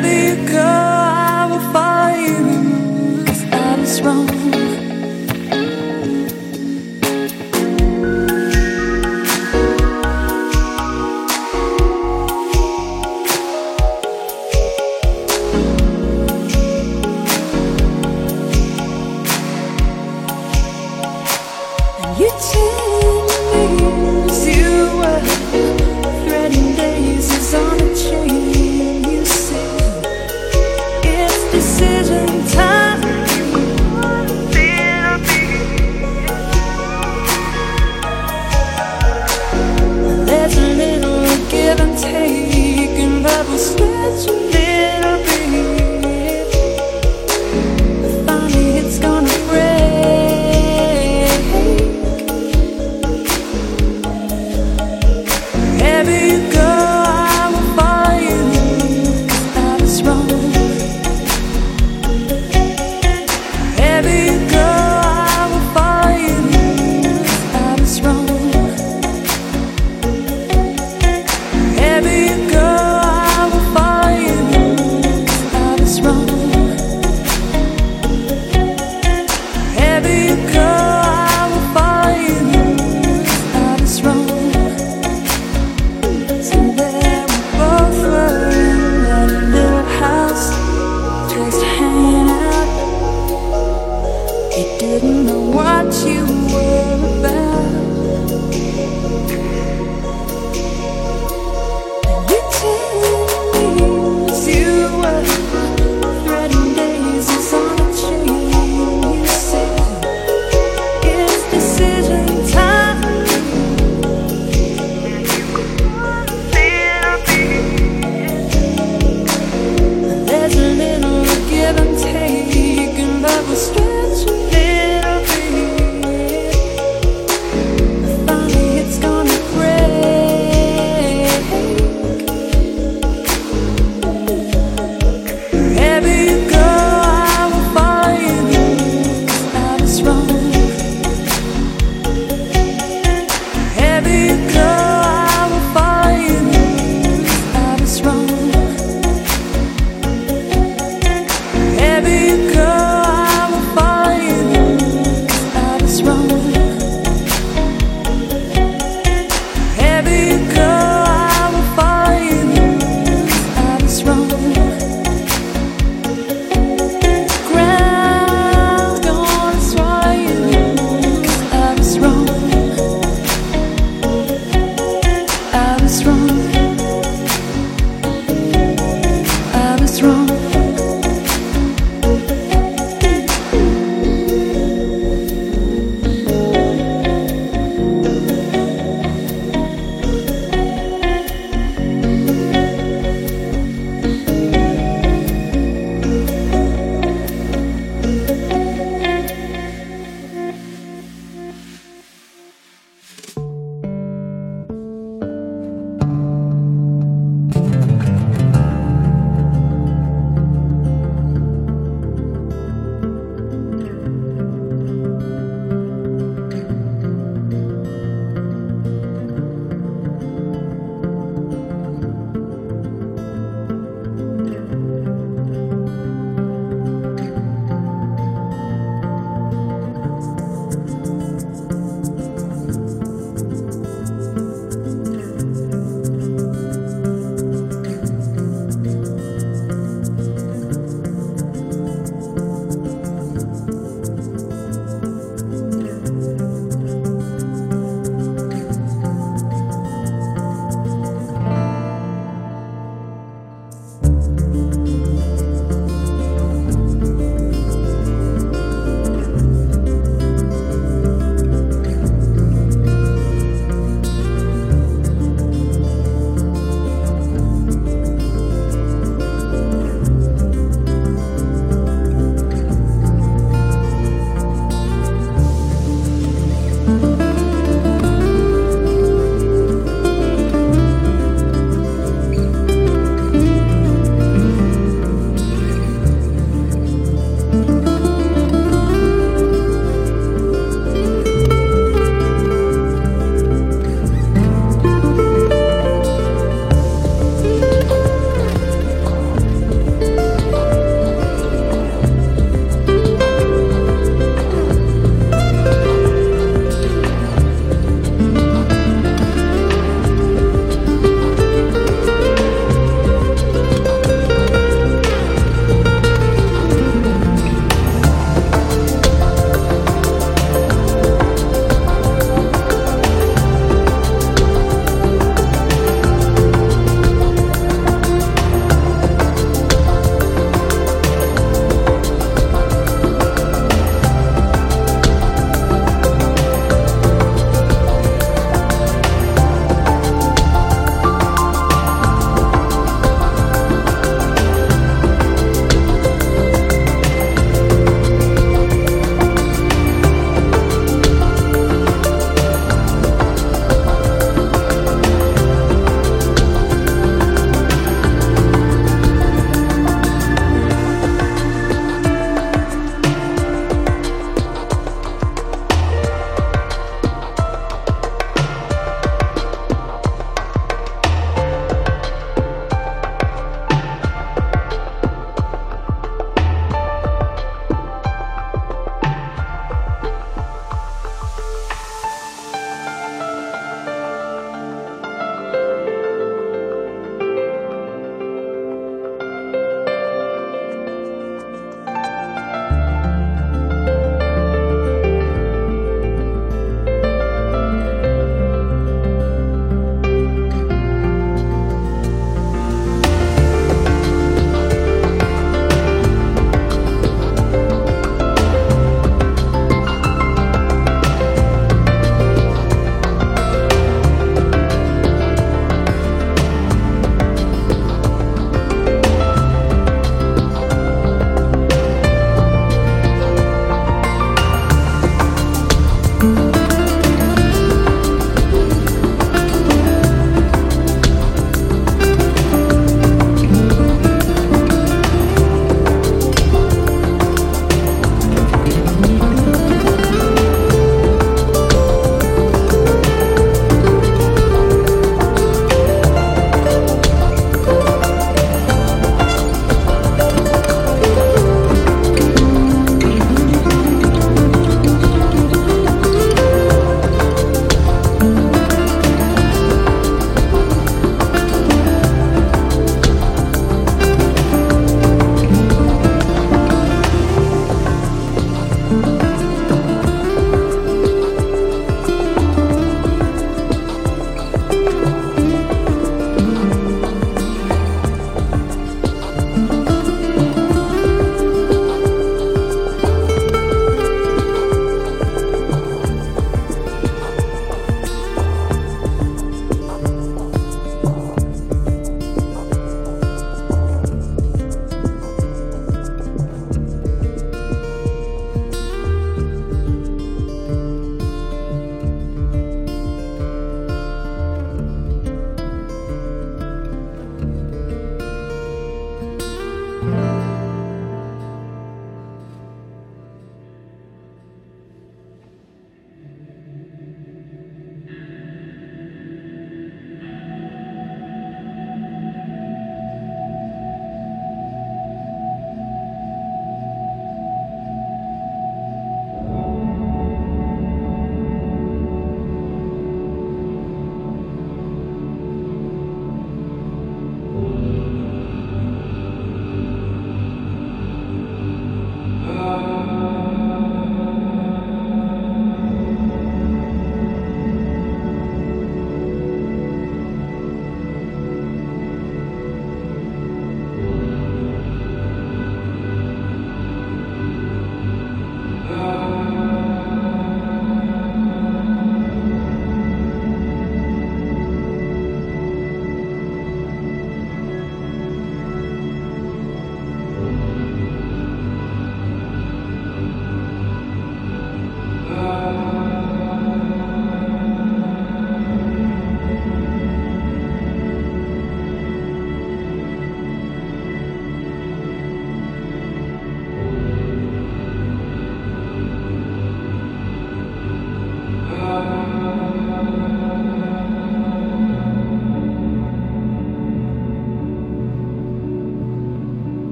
Wherever you go,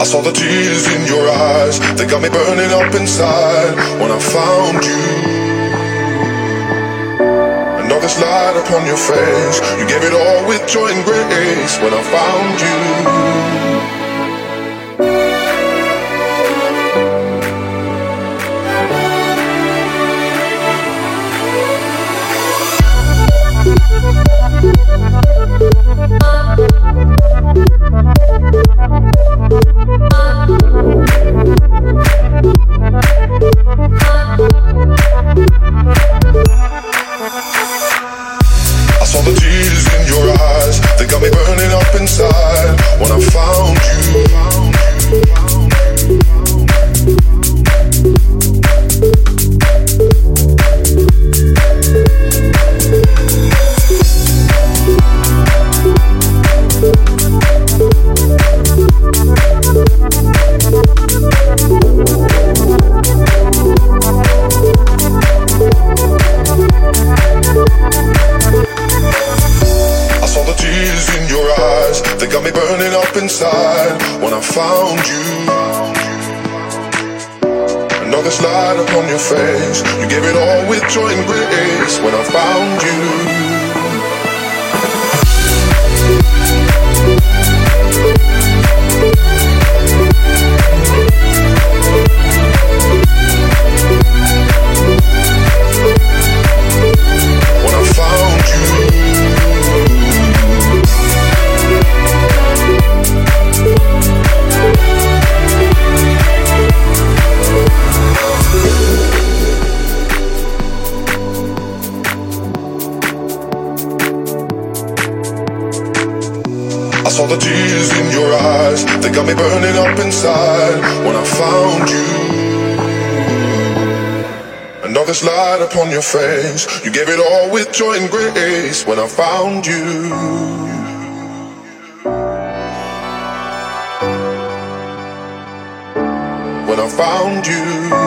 I saw the tears in your eyes, they got me burning up inside when I found you. And all this light upon your face, you gave it all with joy and grace when I found you. the tears in your eyes, they got me burning up inside when I found you. And all this light upon your face, you gave it all with joy and grace when I found you. when I found you.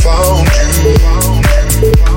found you.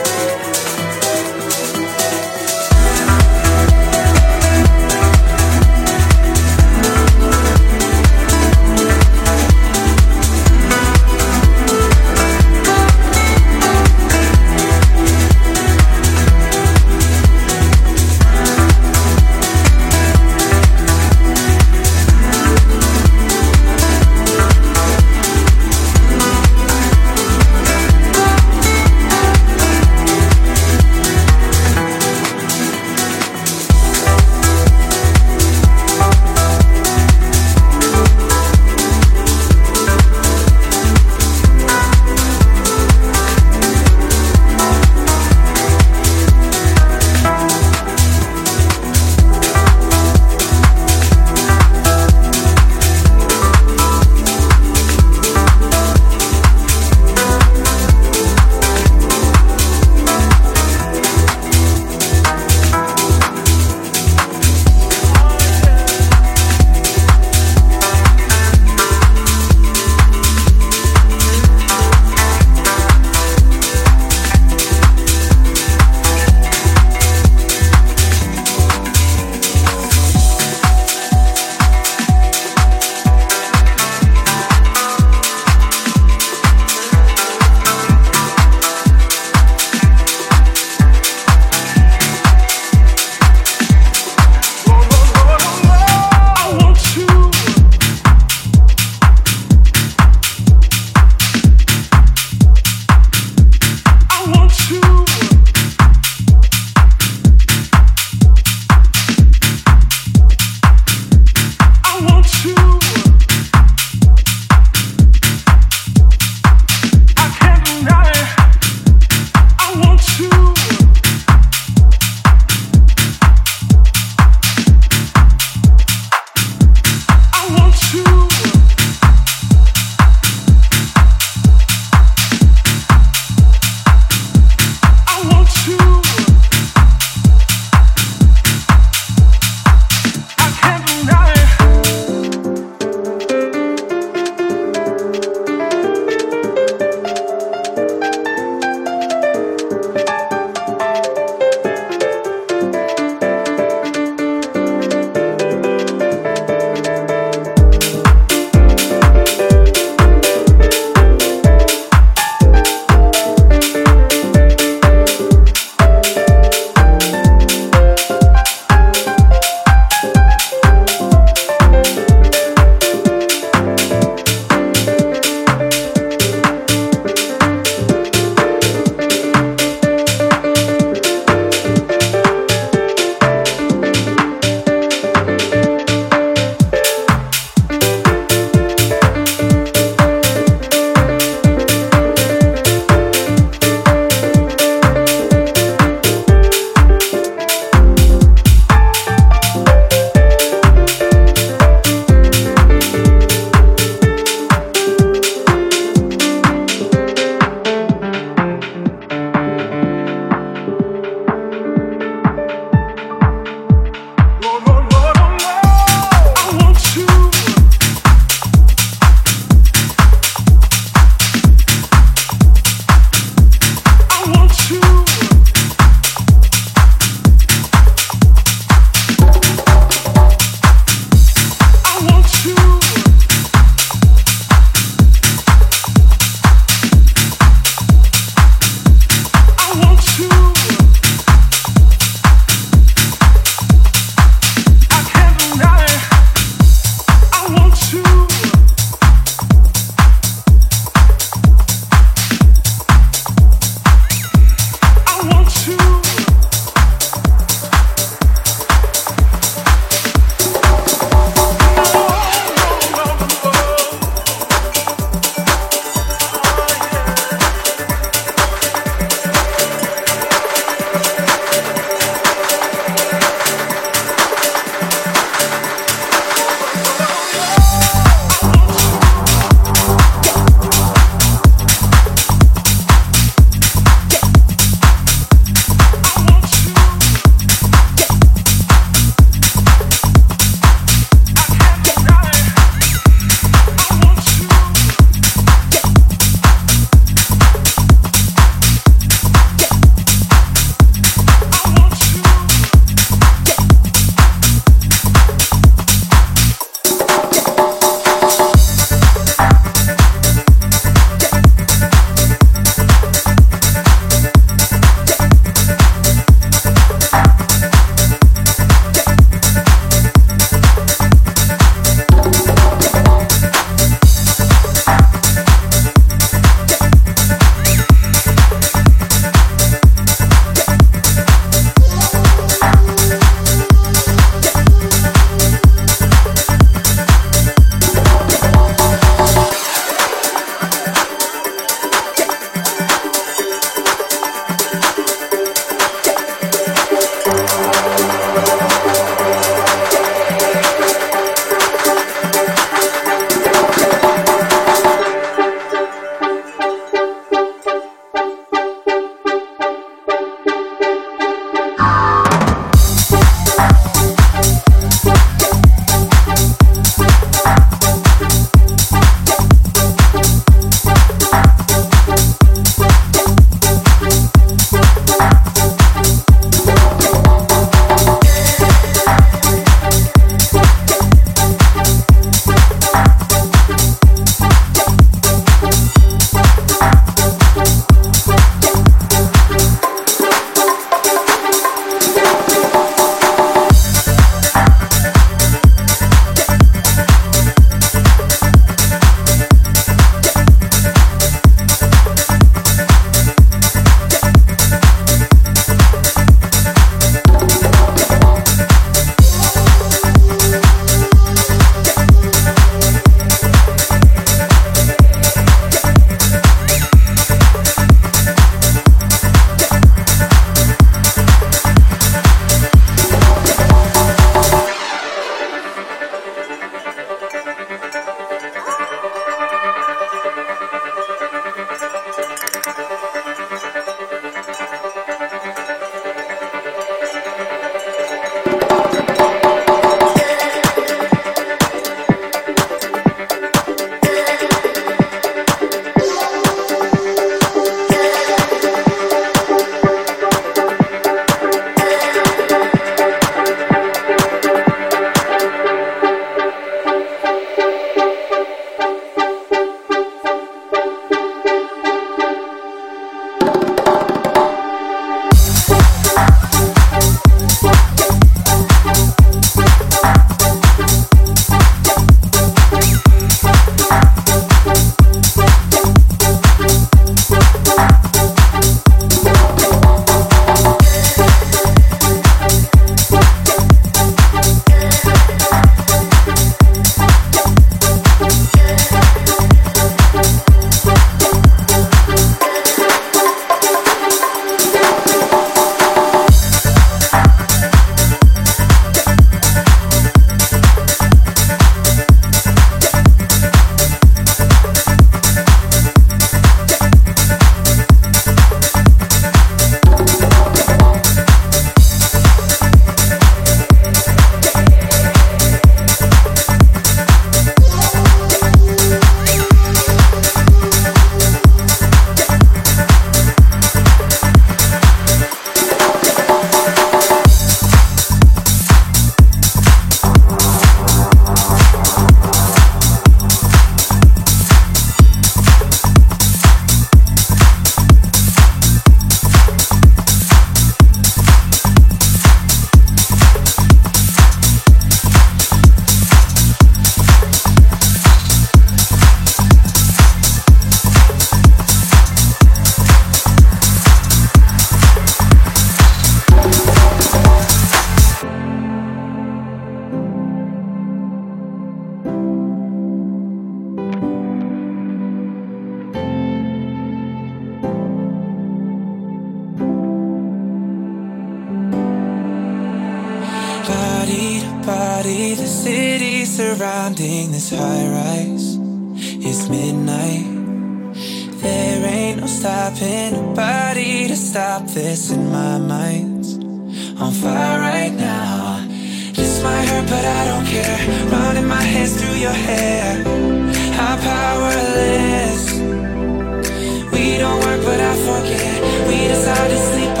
Forget. We decide to sleep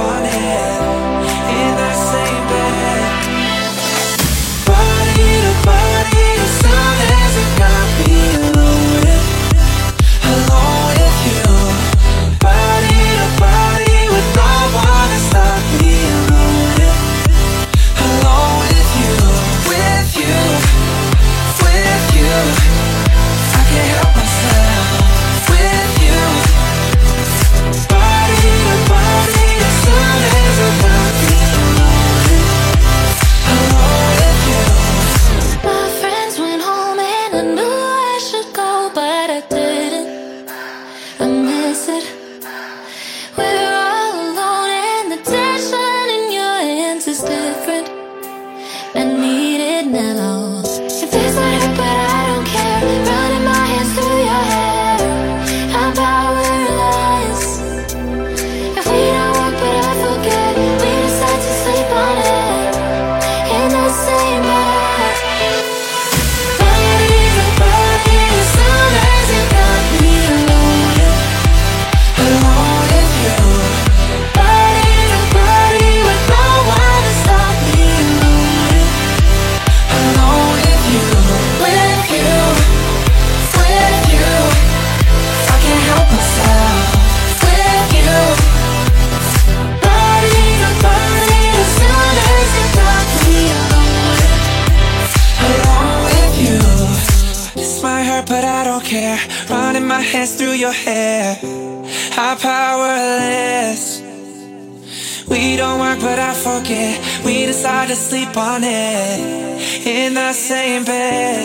in the same bed.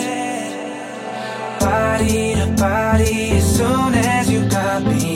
Body to body, as soon as you got me.